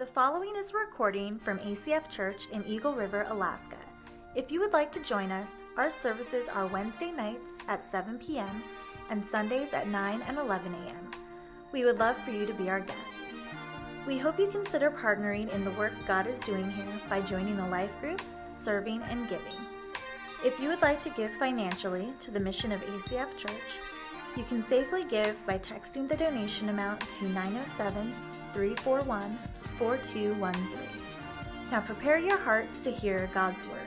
The following is a recording from ACF Church in Eagle River, Alaska. If you would like to join us, our services are Wednesday nights at 7 p.m. and Sundays at 9 and 11 a.m. We would love for you to be our guest. We hope you consider partnering in the work God is doing here by joining a life group, serving, and giving. If you would like to give financially to the mission of ACF Church, you can safely give by texting the donation amount to 907 341 4213. Now prepare your hearts to hear God's Word.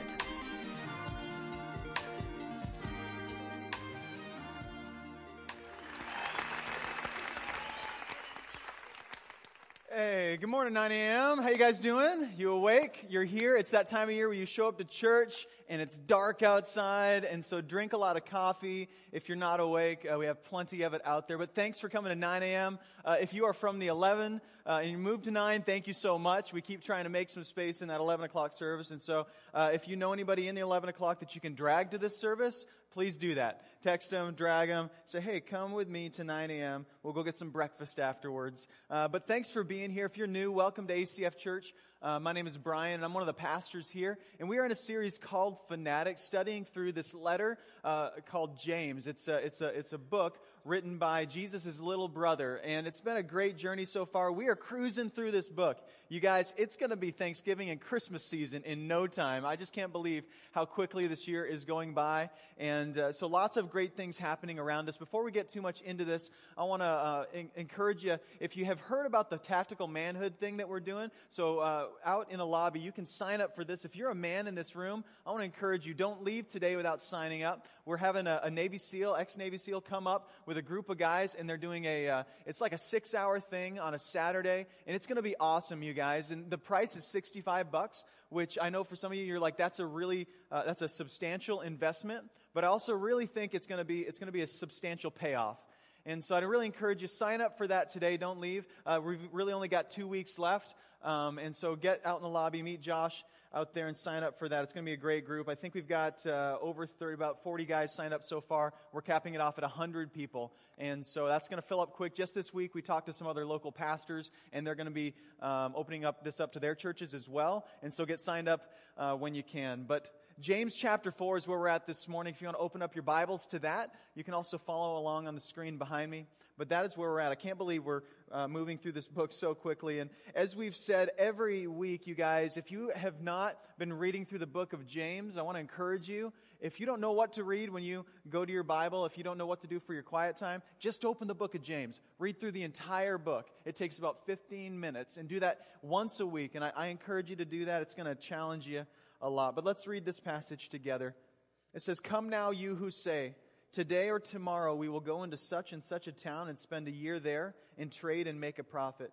Hey, good morning, 9 a.m. How you guys doing? You awake? You're here. It's that time of year where you show up to church and it's dark outside, and so drink a lot of coffee. If you're not awake, uh, we have plenty of it out there. But thanks for coming to 9 a.m. Uh, if you are from the 11 uh, and you moved to 9, thank you so much. We keep trying to make some space in that 11 o'clock service, and so uh, if you know anybody in the 11 o'clock that you can drag to this service, please do that. Text them, drag them, say, hey, come with me to 9 a.m. We'll go get some breakfast afterwards. Uh, but thanks for being here. If you're new, welcome to ACF Church. Uh, my name is Brian, and I'm one of the pastors here. And we are in a series called Fanatics, studying through this letter uh, called James. It's a, it's, a, it's a book written by Jesus' little brother. And it's been a great journey so far. We are cruising through this book. You guys, it's going to be Thanksgiving and Christmas season in no time. I just can't believe how quickly this year is going by. And uh, so lots of great things happening around us. Before we get too much into this, I want to uh, in- encourage you, if you have heard about the tactical manhood thing that we're doing, so uh, out in the lobby, you can sign up for this. If you're a man in this room, I want to encourage you, don't leave today without signing up. We're having a, a Navy SEAL, ex-Navy SEAL come up with a group of guys and they're doing a, uh, it's like a six hour thing on a Saturday and it's going to be awesome, you guys. And the price is 65 bucks, which I know for some of you, you're like, that's a really, uh, that's a substantial investment. But I also really think it's to be, it's to be a substantial payoff. And so I'd really encourage you, sign up for that today. Don't leave. Uh, we've really only got two weeks left. Um, and so get out in the lobby, meet Josh out there and sign up for that. It's going to be a great group. I think we've got uh, over 30, about 40 guys signed up so far. We're capping it off at 100 people. And so that's going to fill up quick. Just this week, we talked to some other local pastors, and they're going to be um, opening up this up to their churches as well. And so get signed up uh, when you can. But James chapter 4 is where we're at this morning. If you want to open up your Bibles to that, you can also follow along on the screen behind me. But that is where we're at. I can't believe we're uh, moving through this book so quickly. And as we've said every week, you guys, if you have not been reading through the book of James, I want to encourage you. If you don't know what to read when you go to your Bible, if you don't know what to do for your quiet time, just open the book of James. Read through the entire book. It takes about 15 minutes and do that once a week. And I, I encourage you to do that. It's going to challenge you a lot. But let's read this passage together. It says, Come now, you who say, Today or tomorrow we will go into such and such a town and spend a year there and trade and make a profit.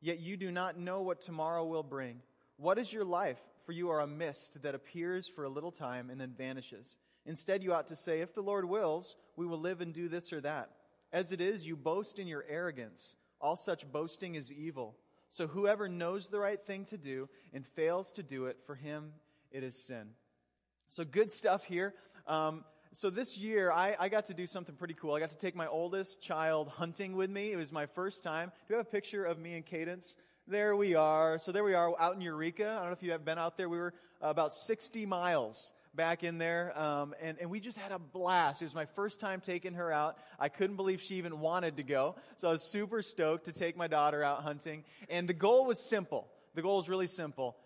Yet you do not know what tomorrow will bring. What is your life? For you are a mist that appears for a little time and then vanishes. Instead, you ought to say, If the Lord wills, we will live and do this or that. As it is, you boast in your arrogance. All such boasting is evil. So whoever knows the right thing to do and fails to do it, for him it is sin. So good stuff here. Um, so this year, I, I got to do something pretty cool. I got to take my oldest child hunting with me. It was my first time. Do you have a picture of me and Cadence? There we are. So there we are out in Eureka. I don't know if you have been out there. We were about 60 miles back in there, um, and, and we just had a blast. It was my first time taking her out. I couldn't believe she even wanted to go. So I was super stoked to take my daughter out hunting. And the goal was simple. The goal was really simple.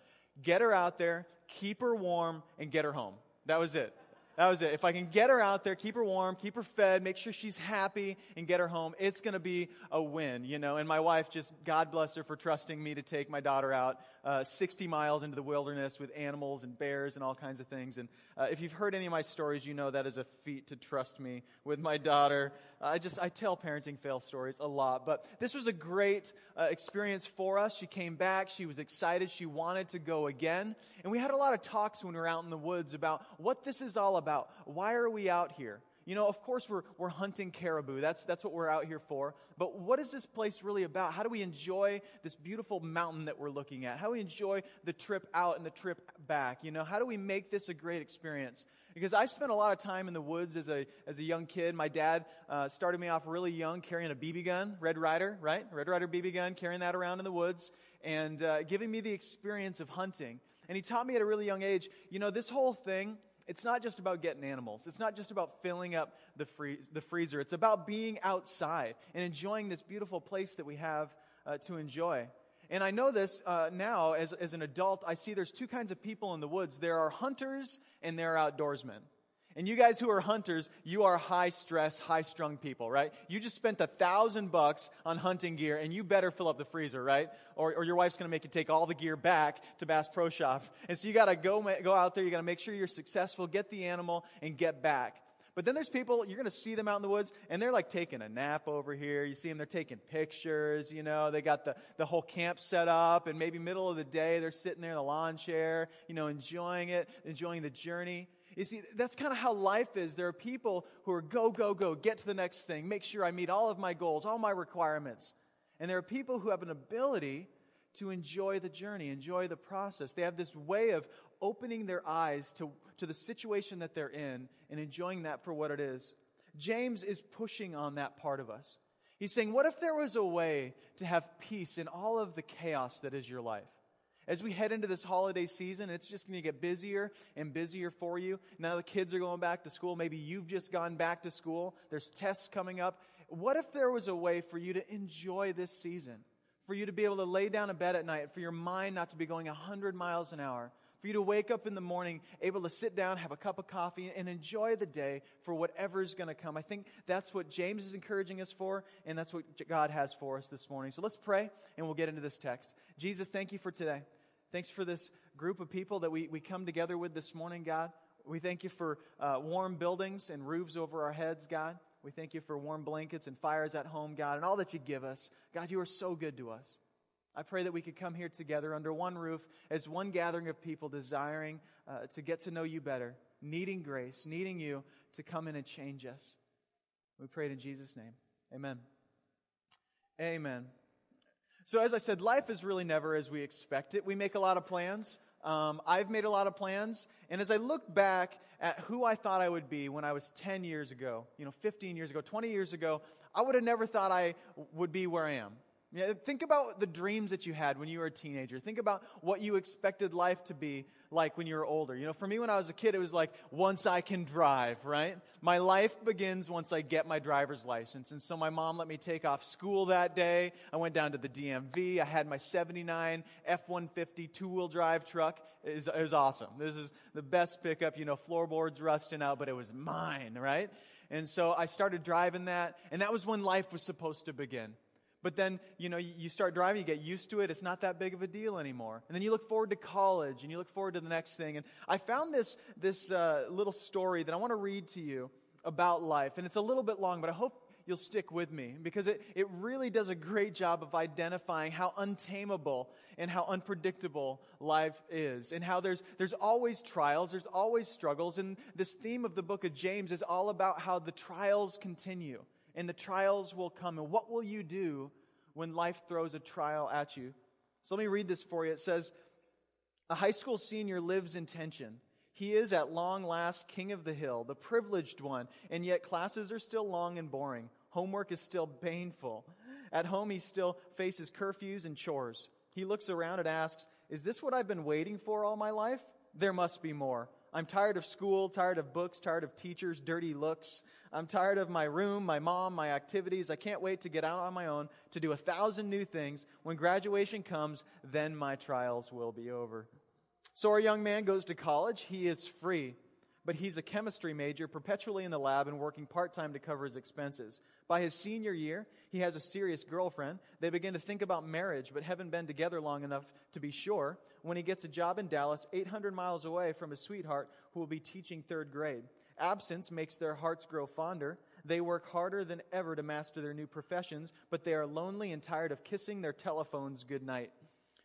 Get her out there, keep her warm, and get her home. That was it. That was it. If I can get her out there, keep her warm, keep her fed, make sure she's happy, and get her home, it's going to be a win, you know. And my wife just, God bless her for trusting me to take my daughter out uh, 60 miles into the wilderness with animals and bears and all kinds of things. And uh, if you've heard any of my stories, you know that is a feat to trust me with my daughter. I just, I tell parenting fail stories a lot. But this was a great uh, experience for us. She came back. She was excited. She wanted to go again. And we had a lot of talks when we were out in the woods about what this is all about. Why are we out here? You know, of course, we're, we're hunting caribou. That's, that's what we're out here for. But what is this place really about? How do we enjoy this beautiful mountain that we're looking at? How do we enjoy the trip out and the trip back? You know, how do we make this a great experience? Because I spent a lot of time in the woods as a, as a young kid. My dad uh, started me off really young carrying a BB gun, Red Ryder, right? Red Ryder BB gun, carrying that around in the woods and uh, giving me the experience of hunting. And he taught me at a really young age, you know, this whole thing, it's not just about getting animals. It's not just about filling up the, free, the freezer. It's about being outside and enjoying this beautiful place that we have uh, to enjoy. And I know this uh, now as, as an adult. I see there's two kinds of people in the woods there are hunters and there are outdoorsmen. And you guys who are hunters, you are high stress, high strung people, right? You just spent a thousand bucks on hunting gear and you better fill up the freezer, right? Or, or your wife's gonna make you take all the gear back to Bass Pro Shop. And so you gotta go, go out there, you gotta make sure you're successful, get the animal, and get back. But then there's people, you're going to see them out in the woods, and they're like taking a nap over here. You see them, they're taking pictures, you know, they got the, the whole camp set up, and maybe middle of the day, they're sitting there in the lawn chair, you know, enjoying it, enjoying the journey. You see, that's kind of how life is. There are people who are go, go, go, get to the next thing, make sure I meet all of my goals, all my requirements. And there are people who have an ability to enjoy the journey, enjoy the process. They have this way of opening their eyes to, to the situation that they're in and enjoying that for what it is. James is pushing on that part of us. He's saying, What if there was a way to have peace in all of the chaos that is your life? As we head into this holiday season, it's just going to get busier and busier for you. Now the kids are going back to school. Maybe you've just gone back to school. There's tests coming up. What if there was a way for you to enjoy this season? For you to be able to lay down in bed at night, for your mind not to be going 100 miles an hour, for you to wake up in the morning able to sit down, have a cup of coffee, and enjoy the day for whatever is going to come. I think that's what James is encouraging us for, and that's what God has for us this morning. So let's pray, and we'll get into this text. Jesus, thank you for today. Thanks for this group of people that we, we come together with this morning, God. We thank you for uh, warm buildings and roofs over our heads, God. We thank you for warm blankets and fires at home, God, and all that you give us. God, you are so good to us. I pray that we could come here together under one roof as one gathering of people desiring uh, to get to know you better, needing grace, needing you to come in and change us. We pray it in Jesus' name. Amen. Amen. So, as I said, life is really never as we expect it. We make a lot of plans. Um, I've made a lot of plans. And as I look back at who I thought I would be when I was 10 years ago, you know, 15 years ago, 20 years ago, I would have never thought I would be where I am. Yeah, think about the dreams that you had when you were a teenager. Think about what you expected life to be like when you were older. You know, for me when I was a kid, it was like, once I can drive, right? My life begins once I get my driver's license. And so my mom let me take off school that day. I went down to the DMV. I had my 79 F-150 two-wheel drive truck. It was, it was awesome. This is the best pickup, you know, floorboards rusting out, but it was mine, right? And so I started driving that, and that was when life was supposed to begin. But then, you know, you start driving, you get used to it, it's not that big of a deal anymore. And then you look forward to college and you look forward to the next thing. And I found this, this uh, little story that I want to read to you about life. And it's a little bit long, but I hope you'll stick with me because it, it really does a great job of identifying how untamable and how unpredictable life is and how there's, there's always trials, there's always struggles. And this theme of the book of James is all about how the trials continue and the trials will come. And what will you do when life throws a trial at you? So let me read this for you. It says, A high school senior lives in tension. He is at long last king of the hill, the privileged one, and yet classes are still long and boring. Homework is still painful. At home, he still faces curfews and chores. He looks around and asks, Is this what I've been waiting for all my life? There must be more. I'm tired of school, tired of books, tired of teachers, dirty looks. I'm tired of my room, my mom, my activities. I can't wait to get out on my own to do a thousand new things. When graduation comes, then my trials will be over. So our young man goes to college. He is free, but he's a chemistry major, perpetually in the lab and working part time to cover his expenses. By his senior year, he has a serious girlfriend. They begin to think about marriage, but haven't been together long enough to be sure when he gets a job in Dallas, 800 miles away from his sweetheart, who will be teaching third grade. Absence makes their hearts grow fonder. They work harder than ever to master their new professions, but they are lonely and tired of kissing their telephones goodnight.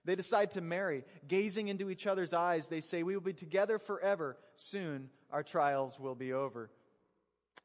They decide to marry. Gazing into each other's eyes, they say, We will be together forever. Soon our trials will be over.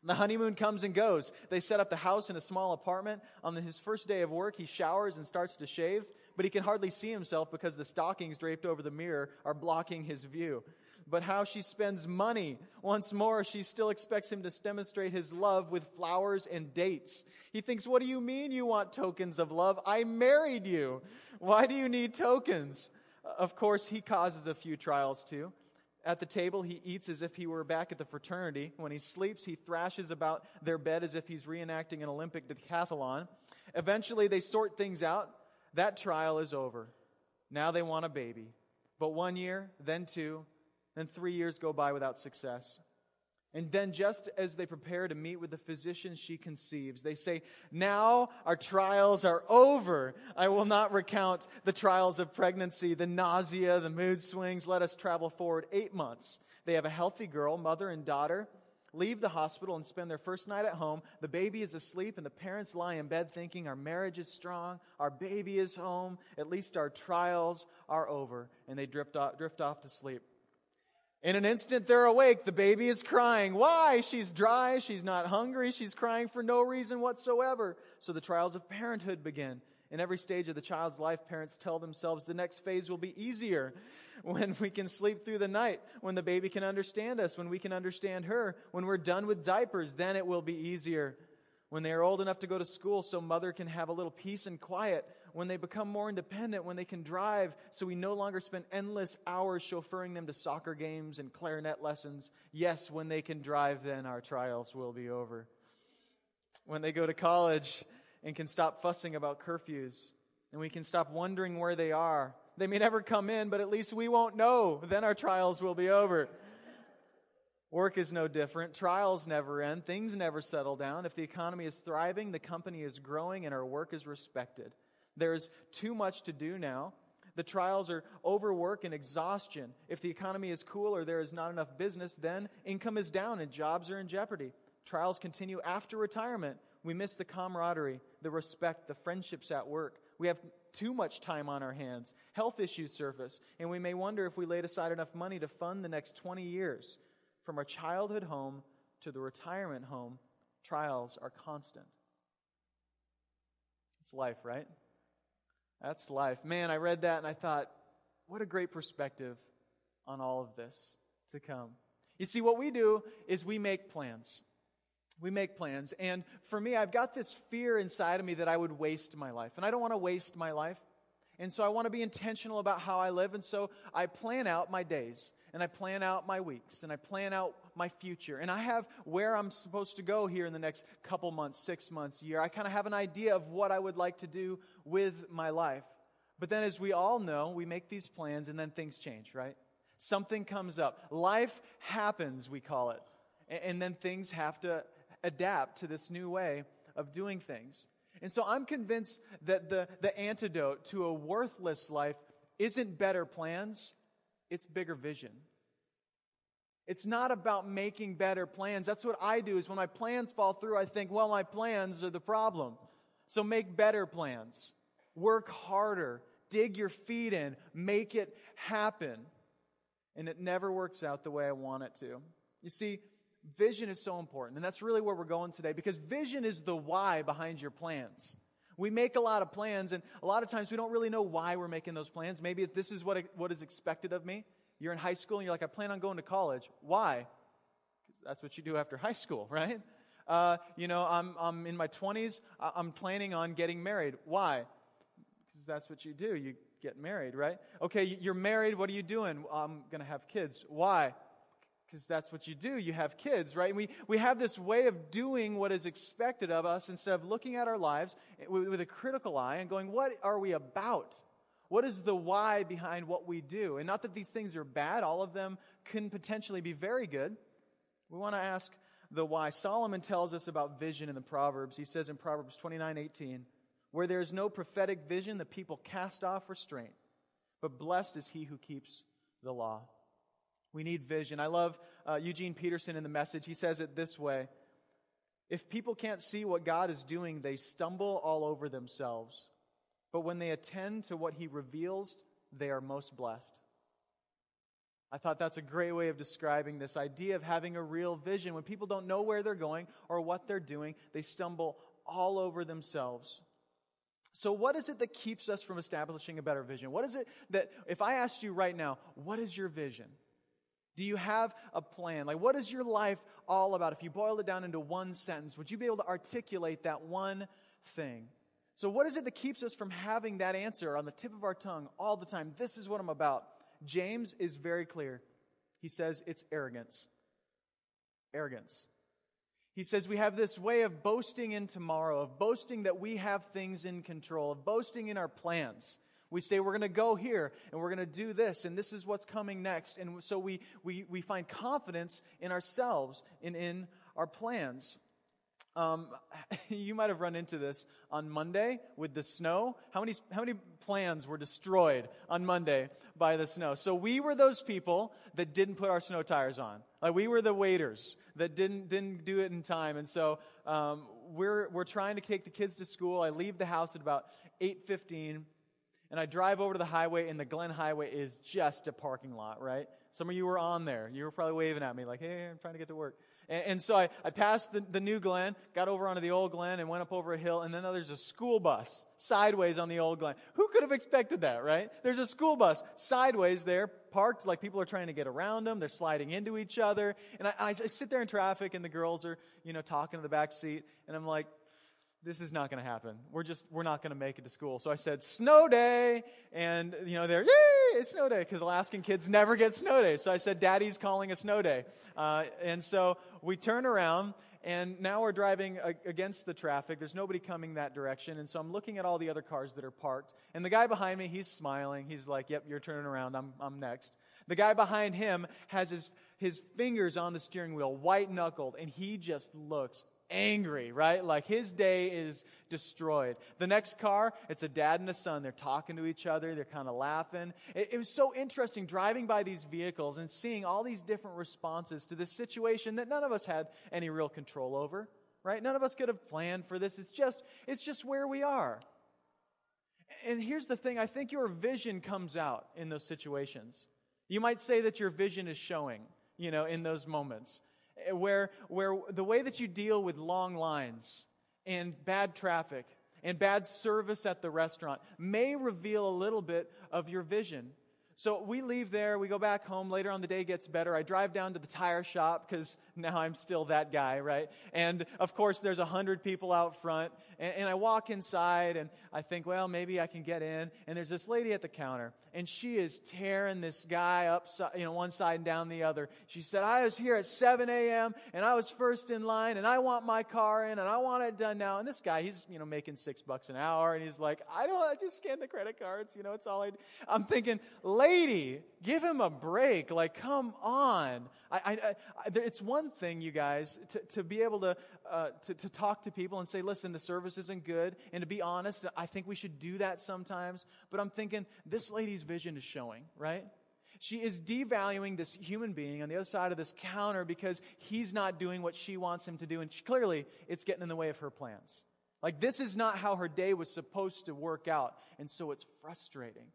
The honeymoon comes and goes. They set up the house in a small apartment. On his first day of work, he showers and starts to shave, but he can hardly see himself because the stockings draped over the mirror are blocking his view. But how she spends money. Once more, she still expects him to demonstrate his love with flowers and dates. He thinks, What do you mean you want tokens of love? I married you. Why do you need tokens? Of course, he causes a few trials too. At the table, he eats as if he were back at the fraternity. When he sleeps, he thrashes about their bed as if he's reenacting an Olympic decathlon. Eventually, they sort things out. That trial is over. Now they want a baby. But one year, then two, then three years go by without success. And then, just as they prepare to meet with the physician she conceives, they say, Now our trials are over. I will not recount the trials of pregnancy, the nausea, the mood swings. Let us travel forward eight months. They have a healthy girl, mother and daughter, leave the hospital and spend their first night at home. The baby is asleep, and the parents lie in bed thinking, Our marriage is strong, our baby is home, at least our trials are over. And they drift off, drift off to sleep. In an instant, they're awake. The baby is crying. Why? She's dry. She's not hungry. She's crying for no reason whatsoever. So the trials of parenthood begin. In every stage of the child's life, parents tell themselves the next phase will be easier when we can sleep through the night, when the baby can understand us, when we can understand her, when we're done with diapers, then it will be easier. When they are old enough to go to school so mother can have a little peace and quiet, when they become more independent, when they can drive, so we no longer spend endless hours chauffeuring them to soccer games and clarinet lessons. Yes, when they can drive, then our trials will be over. When they go to college and can stop fussing about curfews, and we can stop wondering where they are. They may never come in, but at least we won't know. Then our trials will be over. Work is no different. Trials never end. Things never settle down. If the economy is thriving, the company is growing, and our work is respected. There's too much to do now. The trials are overwork and exhaustion. If the economy is cool or there is not enough business, then income is down and jobs are in jeopardy. Trials continue after retirement. We miss the camaraderie, the respect, the friendships at work. We have too much time on our hands. Health issues surface, and we may wonder if we laid aside enough money to fund the next 20 years. From our childhood home to the retirement home, trials are constant. It's life, right? That's life. Man, I read that and I thought, what a great perspective on all of this to come. You see, what we do is we make plans. We make plans. And for me, I've got this fear inside of me that I would waste my life. And I don't want to waste my life. And so I want to be intentional about how I live. And so I plan out my days and I plan out my weeks and I plan out my future. And I have where I'm supposed to go here in the next couple months, six months, year. I kind of have an idea of what I would like to do with my life. But then, as we all know, we make these plans and then things change, right? Something comes up. Life happens, we call it. And then things have to adapt to this new way of doing things. And so I'm convinced that the, the antidote to a worthless life isn't better plans, it's bigger vision. It's not about making better plans. That's what I do is when my plans fall through, I think, well, my plans are the problem. So make better plans. Work harder. Dig your feet in. Make it happen. And it never works out the way I want it to. You see, vision is so important. And that's really where we're going today because vision is the why behind your plans. We make a lot of plans, and a lot of times we don't really know why we're making those plans. Maybe this is what, what is expected of me. You're in high school and you're like, I plan on going to college. Why? Because that's what you do after high school, right? Uh, you know, I'm, I'm in my 20s. I'm planning on getting married. Why? Because that's what you do. You get married, right? Okay, you're married. What are you doing? I'm going to have kids. Why? Because that's what you do. You have kids, right? We, we have this way of doing what is expected of us instead of looking at our lives with, with a critical eye and going, what are we about? What is the why behind what we do? And not that these things are bad, all of them can potentially be very good. We want to ask the why. Solomon tells us about vision in the Proverbs. He says in Proverbs 29 18, where there is no prophetic vision, the people cast off restraint. But blessed is he who keeps the law. We need vision. I love uh, Eugene Peterson in the message. He says it this way If people can't see what God is doing, they stumble all over themselves. But when they attend to what he reveals, they are most blessed. I thought that's a great way of describing this idea of having a real vision. When people don't know where they're going or what they're doing, they stumble all over themselves. So, what is it that keeps us from establishing a better vision? What is it that, if I asked you right now, what is your vision? Do you have a plan? Like, what is your life all about? If you boiled it down into one sentence, would you be able to articulate that one thing? So, what is it that keeps us from having that answer on the tip of our tongue all the time? This is what I'm about. James is very clear. He says it's arrogance. Arrogance. He says we have this way of boasting in tomorrow, of boasting that we have things in control, of boasting in our plans. We say we're going to go here and we're going to do this and this is what's coming next. And so we, we, we find confidence in ourselves and in our plans. Um, you might have run into this on Monday with the snow. How many, how many plans were destroyed on Monday by the snow? So we were those people that didn't put our snow tires on. Like we were the waiters that didn't, didn't do it in time. And so, um, we're, we're trying to take the kids to school. I leave the house at about 8.15 and I drive over to the highway and the Glenn Highway is just a parking lot, right? Some of you were on there. You were probably waving at me like, hey, I'm trying to get to work. And, and so I, I passed the, the new Glenn, got over onto the old Glenn, and went up over a hill, and then there's a school bus sideways on the old Glenn. Who could have expected that, right? There's a school bus sideways there, parked, like people are trying to get around them. They're sliding into each other. And I, I, sit there in traffic, and the girls are, you know, talking to the back seat, and I'm like, this is not going to happen. We're just, we're not going to make it to school. So I said, snow day. And, you know, they're, yay, it's snow day. Because Alaskan kids never get snow days. So I said, daddy's calling a snow day. Uh, and so we turn around and now we're driving against the traffic. There's nobody coming that direction. And so I'm looking at all the other cars that are parked. And the guy behind me, he's smiling. He's like, yep, you're turning around. I'm, I'm next. The guy behind him has his, his fingers on the steering wheel, white knuckled, and he just looks angry, right? Like his day is destroyed. The next car, it's a dad and a son. They're talking to each other. They're kind of laughing. It, it, was so interesting driving by these vehicles and seeing all these different responses to this situation that none of us had any real control over, right? None of us could have planned for this. It's just, it's just where we are. And here's the thing. I think your vision comes out in those situations. You might say that your vision is showing, you know, in those moments Eh, where, where the way that you deal with long lines and bad traffic and bad service at the restaurant may reveal a little bit of your vision. So we leave there, we go back home. Later on, the day gets better. I drive down to the tire shop because now I'm still that guy, right? And of course, there's a hundred people out front. And, and, I walk inside and I think, well, maybe I can get in. And there's this lady at the counter and she is tearing this guy up, you know, one side and down the other. She said, I was here at 7 a.m. and I was first in line and I want my car in and I want it done now. And this guy, he's, you know, making six bucks an hour and he's like, I don't, I just scan the credit cards. You know, it's all I, I'm thinking, lady, give him a break. Like, come on. I, I, I, it's one thing, you guys, to, to be able to, uh, to, to talk to people and say, listen, the service isn't good. And to be honest, I think we should do that sometimes. But I'm thinking, this lady's vision is showing, right? She is devaluing this human being on the other side of this counter because he's not doing what she wants him to do. And she, clearly, it's getting in the way of her plans. Like, this is not how her day was supposed to work out. And so it's frustrating.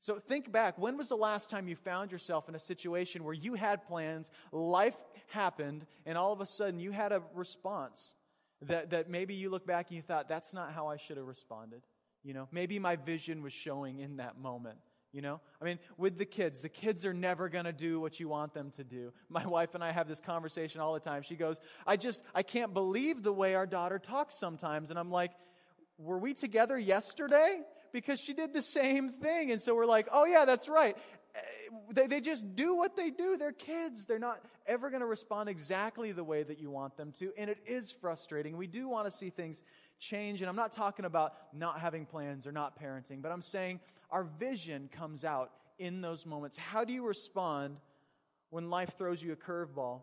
So think back. When was the last time you found yourself in a situation where you had plans, life happened, and all of a sudden you had a response that, that maybe you look back and you thought, that's not how I should have responded? You know, maybe my vision was showing in that moment. You know, I mean, with the kids, the kids are never going to do what you want them to do. My wife and I have this conversation all the time. She goes, I just, I can't believe the way our daughter talks sometimes. And I'm like, were we together yesterday? Because she did the same thing. And so we're like, oh yeah, that's right. Eh, they, they just do what they do. They're kids. They're not ever going to respond exactly the way that you want them to. And it is frustrating. We do want to see things change. And I'm not talking about not having plans or not parenting, but I'm saying our vision comes out in those moments. How do you respond when life throws you a curveball?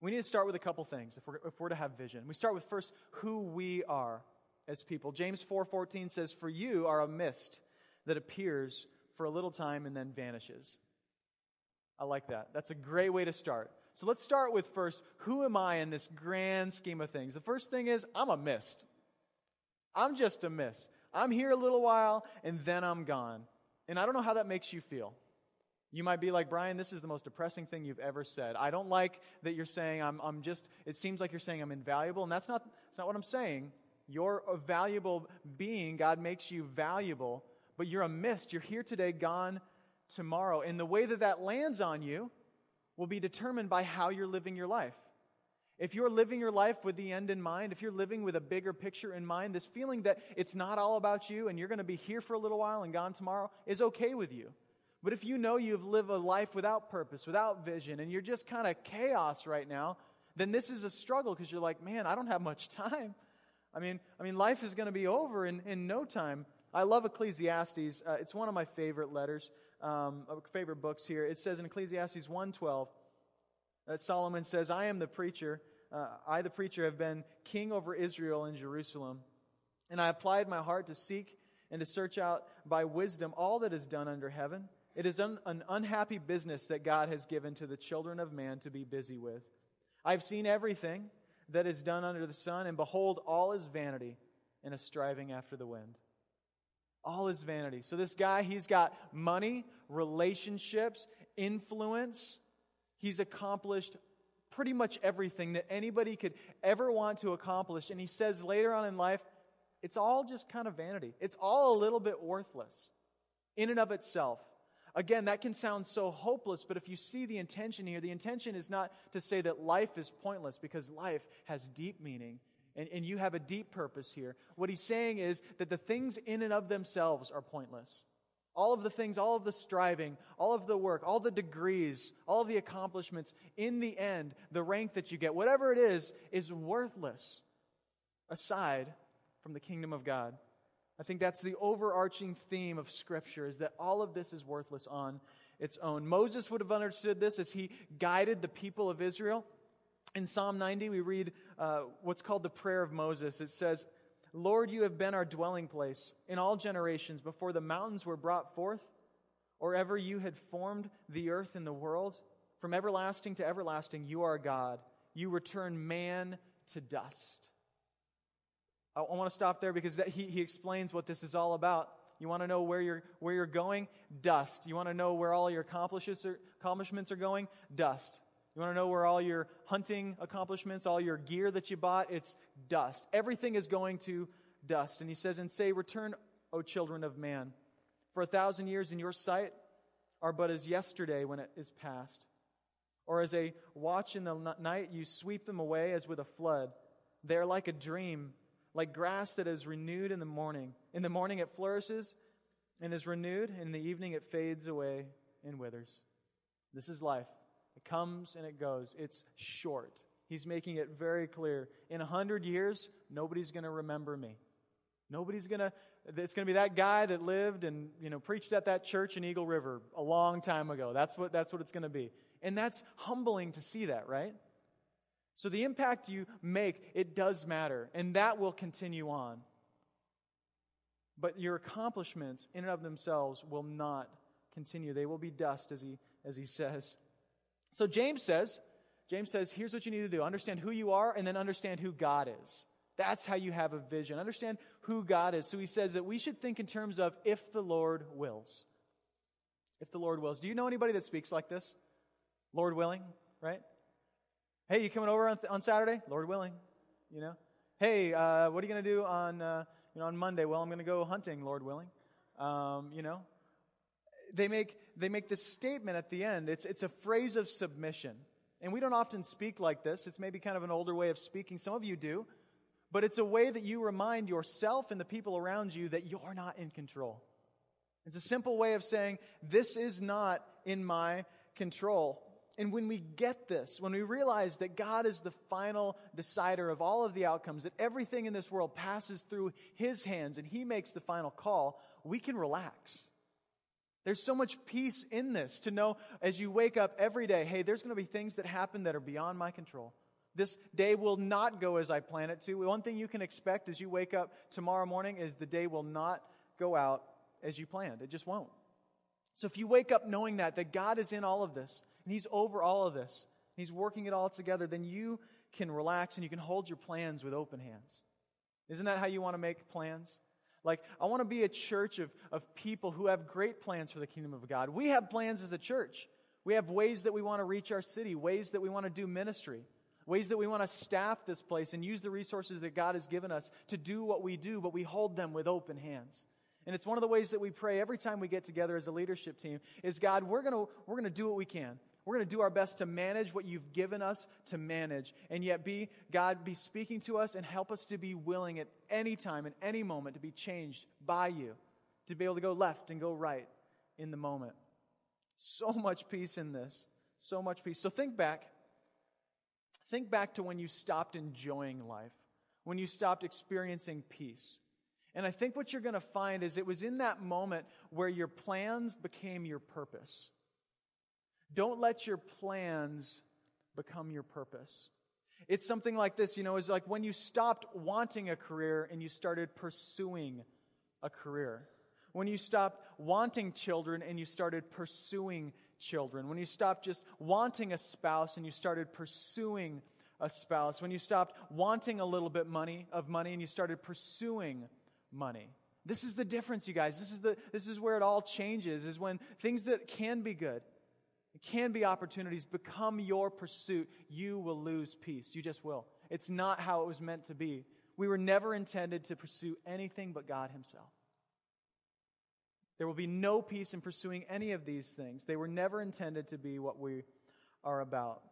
We need to start with a couple things if we're, if we're to have vision. We start with first who we are as people. James 4:14 says, "For you are a mist that appears for a little time and then vanishes." I like that. That's a great way to start. So let's start with first, who am I in this grand scheme of things? The first thing is, I'm a mist. I'm just a mist. I'm here a little while and then I'm gone. And I don't know how that makes you feel. You might be like, Brian, this is the most depressing thing you've ever said. I don't like that you're saying I'm, I'm just, it seems like you're saying I'm invaluable, and that's not, that's not what I'm saying. You're a valuable being. God makes you valuable, but you're a mist. You're here today, gone tomorrow. And the way that that lands on you will be determined by how you're living your life. If you're living your life with the end in mind, if you're living with a bigger picture in mind, this feeling that it's not all about you and you're going to be here for a little while and gone tomorrow is okay with you. But if you know you've lived a life without purpose, without vision, and you're just kind of chaos right now, then this is a struggle because you're like, man, I don't have much time. I mean, I mean, life is going to be over in, in no time. I love Ecclesiastes. Uh, it's one of my favorite letters, um, favorite books here. It says in Ecclesiastes 1.12 that Solomon says, I am the preacher. Uh, I, the preacher, have been king over Israel and Jerusalem. And I applied my heart to seek and to search out by wisdom all that is done under heaven. It is un- an unhappy business that God has given to the children of man to be busy with. I've seen everything that is done under the sun, and behold, all is vanity and a striving after the wind. All is vanity. So, this guy, he's got money, relationships, influence. He's accomplished pretty much everything that anybody could ever want to accomplish. And he says later on in life, it's all just kind of vanity. It's all a little bit worthless in and of itself. Again, that can sound so hopeless, but if you see the intention here, the intention is not to say that life is pointless because life has deep meaning and, and you have a deep purpose here. What he's saying is that the things in and of themselves are pointless. All of the things, all of the striving, all of the work, all the degrees, all of the accomplishments, in the end, the rank that you get, whatever it is, is worthless aside from the kingdom of God. I think that's the overarching theme of Scripture is that all of this is worthless on its own. Moses would have understood this as he guided the people of Israel. In Psalm 90, we read uh, what's called the prayer of Moses. It says, Lord, you have been our dwelling place in all generations before the mountains were brought forth, or ever you had formed the earth and the world. From everlasting to everlasting, you are God. You return man to dust. I, want to stop there because that, he, he explains what this is all about. You want to know where you're, where you're going? Dust. You want to know where all your accomplishments are going? Dust. You want to know where all your hunting accomplishments, all your gear that you bought? It's dust. Everything is going to dust. And he says, And say, Return, O children of man. For a thousand years in your sight are but as yesterday when it is past. Or as a watch in the night, you sweep them away as with a flood. They are like a dream like grass that is renewed in the morning. In the morning it flourishes and is renewed, and in the evening it fades away and withers. This is life. It comes and it goes. It's short. He's making it very clear. In a hundred years, nobody's going to remember me. Nobody's going to, it's going to be that guy that lived and, you know, preached at that church in Eagle River a long time ago. That's what, that's what it's going to be. And that's humbling to see that, right? So the impact you make, it does matter, and that will continue on. But your accomplishments in and of themselves will not continue. They will be dust, as he, as he says. So James says, James says, here's what you need to do. Understand who you are and then understand who God is. That's how you have a vision. Understand who God is. So he says that we should think in terms of if the Lord wills. If the Lord wills. Do you know anybody that speaks like this? Lord willing, right? Hey, you coming over on, on Saturday? Lord willing, you know. Hey, uh, what are you going to do on, uh, you know, on Monday? Well, I'm going to go hunting, Lord willing. Um, you know, they make they make this statement at the end. It's it's a phrase of submission, and we don't often speak like this. It's maybe kind of an older way of speaking. Some of you do, but it's a way that you remind yourself and the people around you that you're not in control. It's a simple way of saying this is not in my control. And when we get this, when we realize that God is the final decider of all of the outcomes, that everything in this world passes through His hands and He makes the final call, we can relax. There's so much peace in this to know as you wake up every day, hey, there's going to be things that happen that are beyond my control. This day will not go as I plan it to. One thing you can expect as you wake up tomorrow morning is the day will not go out as you planned. It just won't. So if you wake up knowing that, that God is in all of this, and He's over all of this, and He's working it all together, then you can relax and you can hold your plans with open hands. Isn't that how you want to make plans? Like, I want to be a church of, of people who have great plans for the kingdom of God. We have plans as a church. We have ways that we want to reach our city, ways that we want to do ministry, ways that we want to staff this place and use the resources that God has given us to do what we do, but we hold them with open hands. And it's one of the ways that we pray every time we get together as a leadership team is God, we're going to we're going to do what we can. We're going to do our best to manage what you've given us to manage. And yet be God be speaking to us and help us to be willing at any time in any moment to be changed by you, to be able to go left and go right in the moment. So much peace in this. So much peace. So think back. Think back to when you stopped enjoying life, when you stopped experiencing peace. And I think what you're going to find is it was in that moment where your plans became your purpose. Don't let your plans become your purpose. It's something like this, you know, it's like when you stopped wanting a career and you started pursuing a career. When you stopped wanting children and you started pursuing children. When you stopped just wanting a spouse and you started pursuing a spouse. When you stopped wanting a little bit money of money and you started pursuing money. This is the difference, you guys. This is the this is where it all changes is when things that can be good, can be opportunities become your pursuit, you will lose peace. You just will. It's not how it was meant to be. We were never intended to pursue anything but God himself. There will be no peace in pursuing any of these things. They were never intended to be what we are about.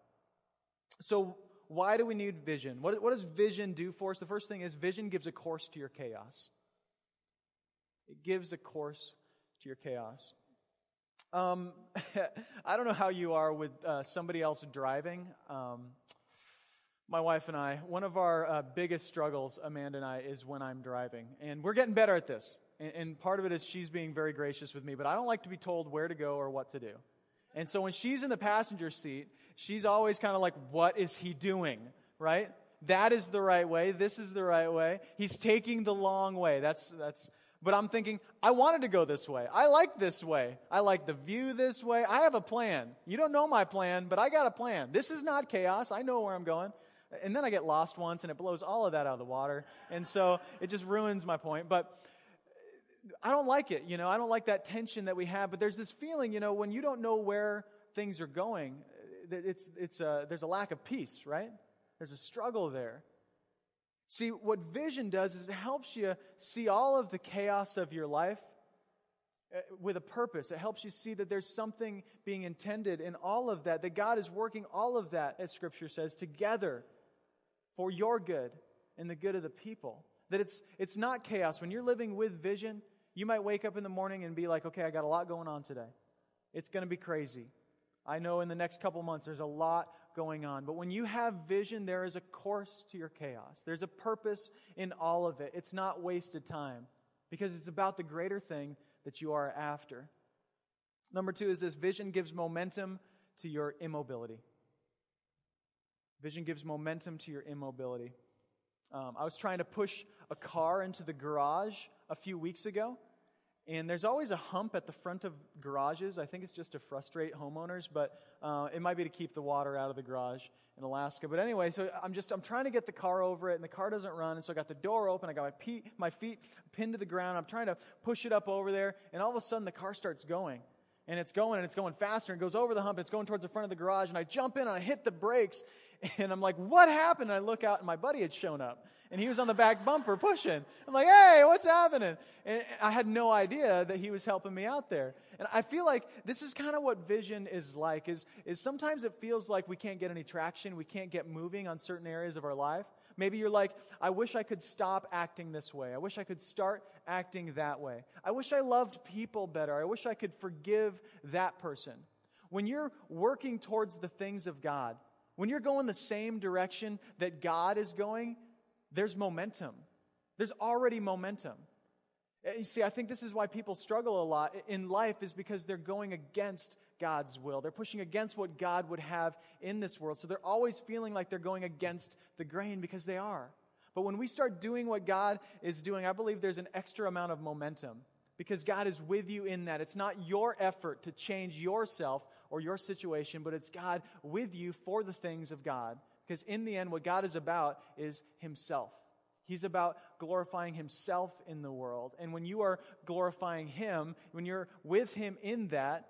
So, why do we need vision? What, what does vision do for us? The first thing is vision gives a course to your chaos. It gives a course to your chaos. Um, I don't know how you are with uh, somebody else driving. Um, my wife and I, one of our uh, biggest struggles, Amanda and I, is when I'm driving. And we're getting better at this. And, and part of it is she's being very gracious with me, but I don't like to be told where to go or what to do. And so when she's in the passenger seat, she's always kind of like, what is he doing? Right? That is the right way. This is the right way. He's taking the long way. That's, that's, but I'm thinking, I wanted to go this way. I like this way. I like the view this way. I have a plan. You don't know my plan, but I got a plan. This is not chaos. I know where I'm going. And then I get lost once and it blows all of that out of the water. And so it just ruins my point. But I don't like it. You know, I don't like that tension that we have. But there's this feeling, you know, when you don't know where things are going, it's, it's a, there's a lack of peace, right? There's a struggle there. See, what vision does is it helps you see all of the chaos of your life uh, with a purpose. It helps you see that there's something being intended in all of that, that God is working all of that, as Scripture says, together for your good and the good of the people. That it's, it's not chaos. When you're living with vision, you might wake up in the morning and be like, okay, I got a lot going on today. It's going to be crazy. I know in the next couple months there's a lot going on. But when you have vision, there is a course to your chaos. There's a purpose in all of it. It's not wasted time because it's about the greater thing that you are after. Number two is this vision gives momentum to your immobility. Vision gives momentum to your immobility. Um, I was trying to push a car into the garage a few weeks ago, and there's always a hump at the front of garages. I think it's just to frustrate homeowners, but uh, it might be to keep the water out of the garage in Alaska. But anyway, so I'm just I'm trying to get the car over it, and the car doesn't run. And so I got the door open. I got my, pe- my feet pinned to the ground. I'm trying to push it up over there, and all of a sudden the car starts going. And it's going and it's going faster and goes over the hump. It's going towards the front of the garage. And I jump in and I hit the brakes. And I'm like, what happened? And I look out and my buddy had shown up and he was on the back bumper pushing. I'm like, hey, what's happening? And I had no idea that he was helping me out there. And I feel like this is kind of what vision is like, is, is sometimes it feels like we can't get any traction, we can't get moving on certain areas of our life. Maybe you're like, I wish I could stop acting this way. I wish I could start acting that way. I wish I loved people better. I wish I could forgive that person. When you're working towards the things of God, when you're going the same direction that God is going, there's momentum. There's already momentum. Eh, you see, I think this is why people struggle a lot in life is because they're going against God's will. They're pushing against what God would have in this world. So they're always feeling like they're going against the grain because they are. But when we start doing what God is doing, I believe there's an extra amount of momentum because God is with you in that. It's not your effort to change yourself or your situation, but it's God with you for the things of God. Because in the end, what God is about is Himself. He's about glorifying himself in the world. And when you are glorifying him, when you're with him in that,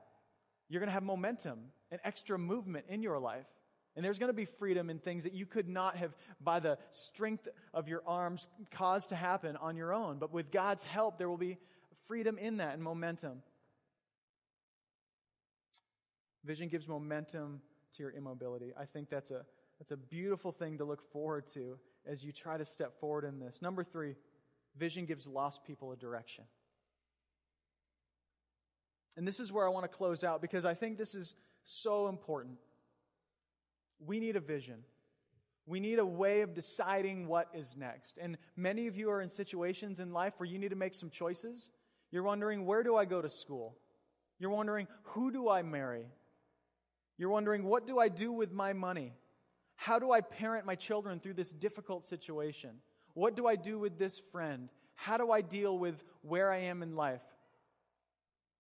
you're going to have momentum and extra movement in your life. And there's going to be freedom in things that you could not have, by the strength of your arms, caused to happen on your own. But with God's help, there will be freedom in that and momentum. Vision gives momentum to your immobility. I think that's a, that's a beautiful thing to look forward to as you try to step forward in this. Number three, vision gives lost people a direction. And this is where I want to close out because I think this is so important. We need a vision. We need a way of deciding what is next. And many of you are in situations in life where you need to make some choices. You're wondering, where do I go to school? You're wondering, who do I marry? You're wondering, what do I do with my money? How do I parent my children through this difficult situation? What do I do with this friend? How do I deal with where I am in life?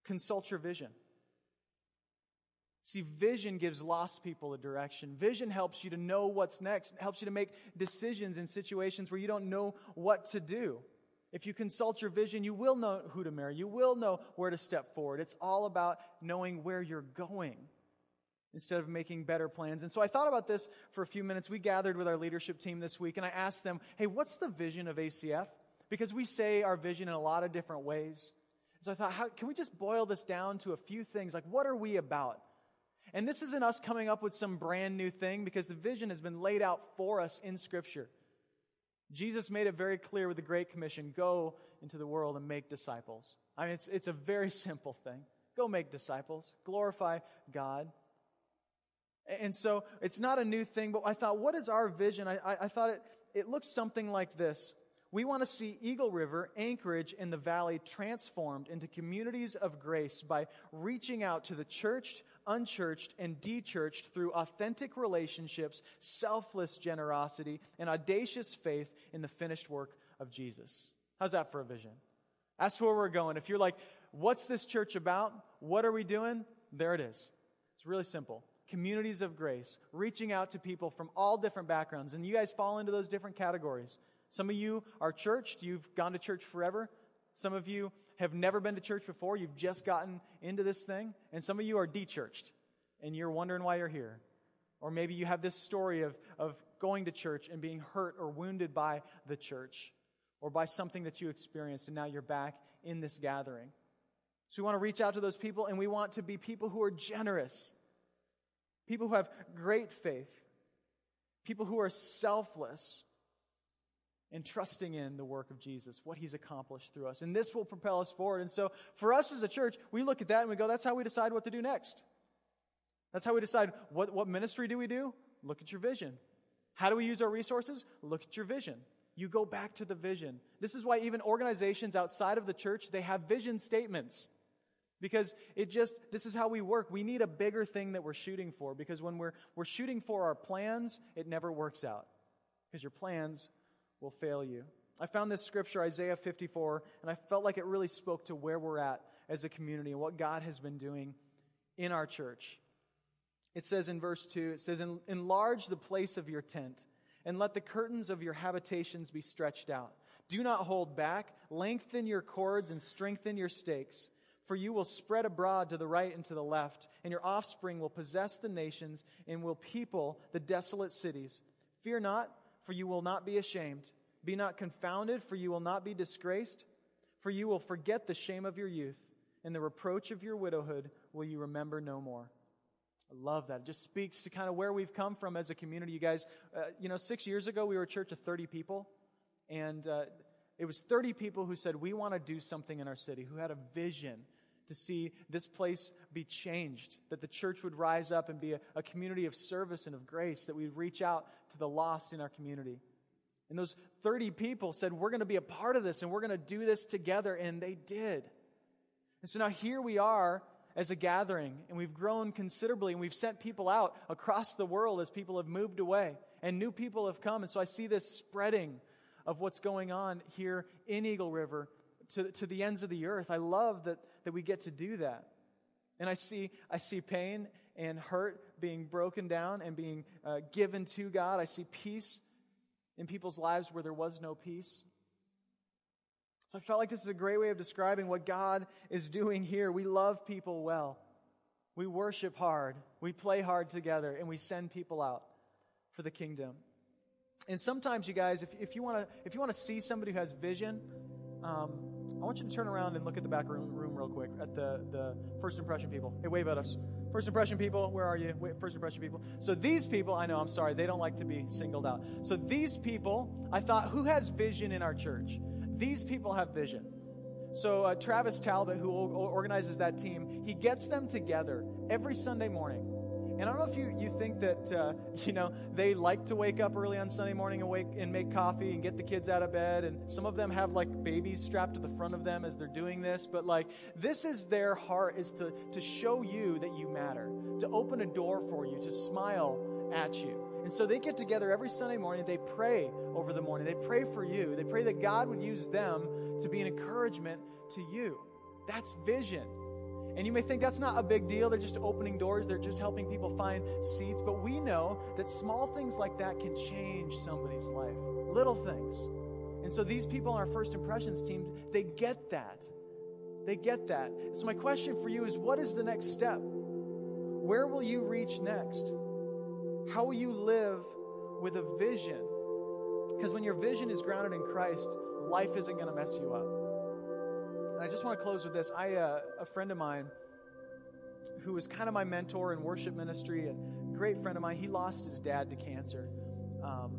Consult your vision. See, vision gives lost people a direction. Vision helps you to know what's next. It helps you to make decisions in situations where you don't know what to do. If you consult your vision, you will know who to marry. You will know where to step forward. It's all about knowing where you're going instead of making better plans. And so I thought about this for a few minutes. We gathered with our leadership team this week and I asked them, hey, what's the vision of ACF? Because we say our vision in a lot of different ways. So I thought, how, can we just boil this down to a few things? Like, what are we about? And this isn't us coming up with some brand new thing because the vision has been laid out for us in Scripture. Jesus made it very clear with the Great Commission go into the world and make disciples. I mean, it's, it's a very simple thing. Go make disciples, glorify God. And so it's not a new thing, but I thought, what is our vision? I, I, I thought it, it looks something like this. We want to see Eagle River, Anchorage, in the valley transformed into communities of grace by reaching out to the churched, unchurched, and dechurched through authentic relationships, selfless generosity, and audacious faith in the finished work of Jesus. How's that for a vision? That's where we're going. If you're like, what's this church about? What are we doing? There it is. It's really simple communities of grace, reaching out to people from all different backgrounds. And you guys fall into those different categories. Some of you are churched, you've gone to church forever. Some of you have never been to church before, you've just gotten into this thing. And some of you are dechurched, and you're wondering why you're here. Or maybe you have this story of, of going to church and being hurt or wounded by the church or by something that you experienced, and now you're back in this gathering. So we want to reach out to those people, and we want to be people who are generous people who have great faith, people who are selfless and trusting in the work of Jesus, what he's accomplished through us. And this will propel us forward. And so for us as a church, we look at that and we go, that's how we decide what to do next. That's how we decide what, what ministry do we do? Look at your vision. How do we use our resources? Look at your vision. You go back to the vision. This is why even organizations outside of the church, they have vision statements. Because it just, this is how we work. We need a bigger thing that we're shooting for because when we're, we're shooting for our plans, it never works out. Because your plans will fail you. I found this scripture, Isaiah 54, and I felt like it really spoke to where we're at as a community and what God has been doing in our church. It says in verse 2, it says, Enlarge the place of your tent, and let the curtains of your habitations be stretched out. Do not hold back. Lengthen your cords and strengthen your stakes for you will spread abroad to the right and to the left, and your offspring will possess the nations and will people the desolate cities. Fear not, for you will not be ashamed. Be not confounded, for you will not be disgraced. For you will forget the shame of your youth, and the reproach of your widowhood will you remember no more. I love that. It just speaks to kind of where we've come from as a community. You guys, uh, you know, six years ago we were a church of 30 people, and uh, it was 30 people who said, We want to do something in our city, who had a vision to see this place be changed, that the church would rise up and be a, a community of service and of grace, that we'd reach out to the lost in our community. And those 30 people said, We're going to be a part of this and we're going to do this together. And they did. And so now here we are as a gathering, and we've grown considerably, and we've sent people out across the world as people have moved away, and new people have come. And so I see this spreading of what's going on here in Eagle River to, to the ends of the earth. I love that that we get to do that. And I see, I see pain and hurt being broken down and being uh, given to God. I see peace in people's lives where there was no peace. So I felt like this is a great way of describing what God is doing here. We love people well. We worship hard. We play hard together and we send people out for the kingdom. And sometimes, you guys, if, if you want to if you want to see somebody who has vision, um, I want you to turn around and look at the back room, room real quick at the, the first impression people. Hey, wave at us. First impression people, where are you? Wait, first impression people. So these people, I know, I'm sorry, they don't like to be singled out. So these people, I thought, who has vision in our church? These people have vision. So uh, Travis Talbot, who organizes that team, he gets them together every Sunday morning and I don't know if you, you think that, uh, you know, they like to wake up early on Sunday morning and wake and make coffee and get the kids out of bed. And some of them have like babies strapped to the front of them as they're doing this. But like, this is their heart is to, to show you that you matter, to open a door for you, to smile at you. And so they get together every Sunday morning. They pray over the morning. They pray for you. They pray that God would use them to be an encouragement to you. That's vision. And you may think that's not a big deal. They're just opening doors, they're just helping people find seats. But we know that small things like that can change somebody's life, little things. And so these people on our first impressions team, they get that. They get that. So, my question for you is what is the next step? Where will you reach next? How will you live with a vision? Because when your vision is grounded in Christ, life isn't going to mess you up. And I just want to close with this. I, uh, a friend of mine who was kind of my mentor in worship ministry, a great friend of mine, he lost his dad to cancer. Um,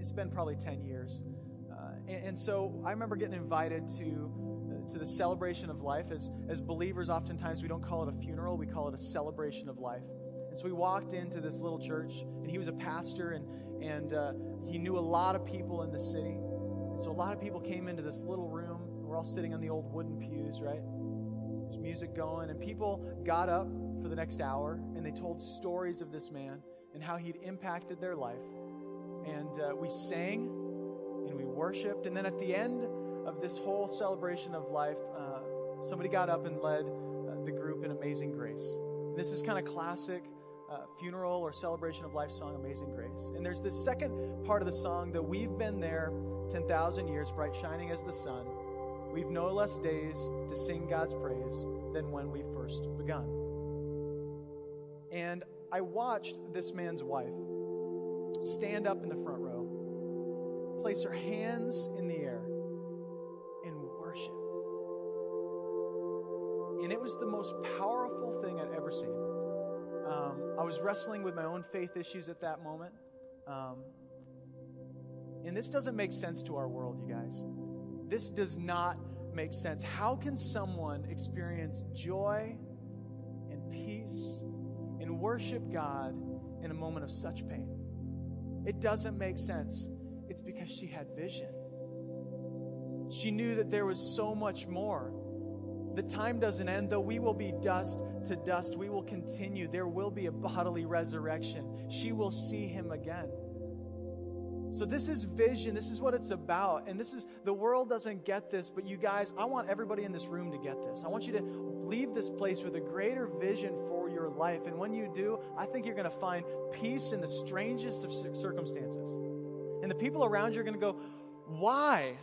it's been probably 10 years. Uh, and, and, so I remember getting invited to, uh, to the celebration of life. As, as believers, oftentimes we don't call it a funeral, we call it a celebration of life. And so we walked into this little church, and he was a pastor, and, and uh, he knew a lot of people in the city. And so a lot of people came into this little room we're all sitting on the old wooden pews, right? There's music going, and people got up for the next hour and they told stories of this man and how he'd impacted their life. And uh, we sang and we worshiped. And then at the end of this whole celebration of life, uh, somebody got up and led uh, the group in Amazing Grace. And this is kind of classic. Uh, funeral or celebration of life song, Amazing Grace. And there's this second part of the song that we've been there 10,000 years, bright shining as the sun. We've no less days to sing God's praise than when we first begun. And I watched this man's wife stand up in the front row, place her hands in the air, and worship. And it was the most powerful thing I'd ever seen. Um, I was wrestling with my own faith issues at that moment. Um, and this doesn't make sense to our world, you guys. This does not make sense. How can someone experience joy and peace and worship God in a moment of such pain? It doesn't make sense. It's because she had vision. She knew that there was so much more. The time doesn't end, though we will be dust to dust. We will continue. There will be a bodily resurrection. She will see him again. So, this is vision. This is what it's about. And this is, the world doesn't get this, but you guys, I want everybody in this room to get this. I want you to leave this place with a greater vision for your life. And when you do, I think you're going to find peace in the strangest of circumstances. And the people around you are going to go, Why?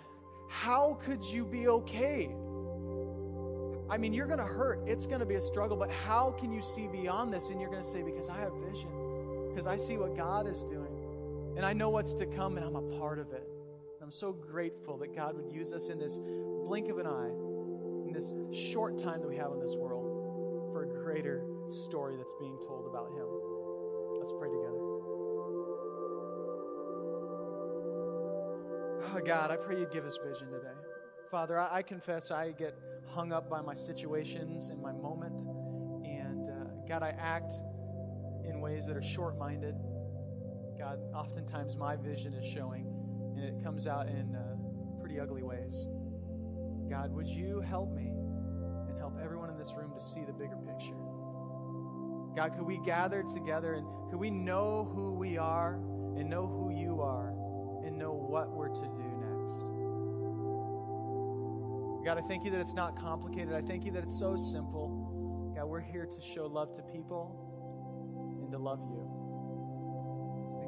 How could you be okay? I mean, you're going to hurt. It's going to be a struggle, but how can you see beyond this? And you're going to say, Because I have vision, because I see what God is doing. And I know what's to come, and I'm a part of it. I'm so grateful that God would use us in this blink of an eye, in this short time that we have in this world, for a greater story that's being told about Him. Let's pray together. Oh, God, I pray you'd give us vision today. Father, I, I confess I get hung up by my situations and my moment. And uh, God, I act in ways that are short minded. God, oftentimes my vision is showing, and it comes out in uh, pretty ugly ways. God, would you help me and help everyone in this room to see the bigger picture? God, could we gather together and could we know who we are and know who you are and know what we're to do next? God, I thank you that it's not complicated. I thank you that it's so simple. God, we're here to show love to people and to love you.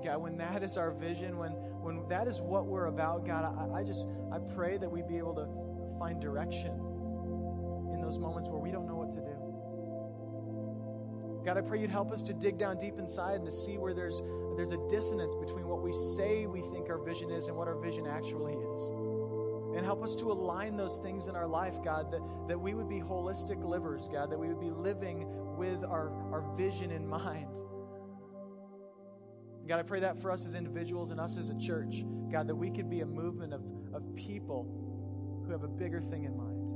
God, when that is our vision, when, when that is what we're about, God, I, I just, I pray that we be able to find direction in those moments where we don't know what to do. God, I pray you'd help us to dig down deep inside and to see where there's, there's a dissonance between what we say we think our vision is and what our vision actually is. And help us to align those things in our life, God, that, that we would be holistic livers, God, that we would be living with our, our vision in mind. God, I pray that for us as individuals and us as a church, God, that we could be a movement of, of people who have a bigger thing in mind,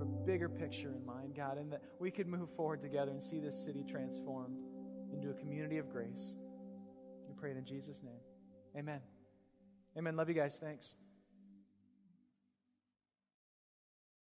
a bigger picture in mind. God, and that we could move forward together and see this city transformed into a community of grace. We pray it in Jesus' name. Amen. Amen. Love you guys. Thanks.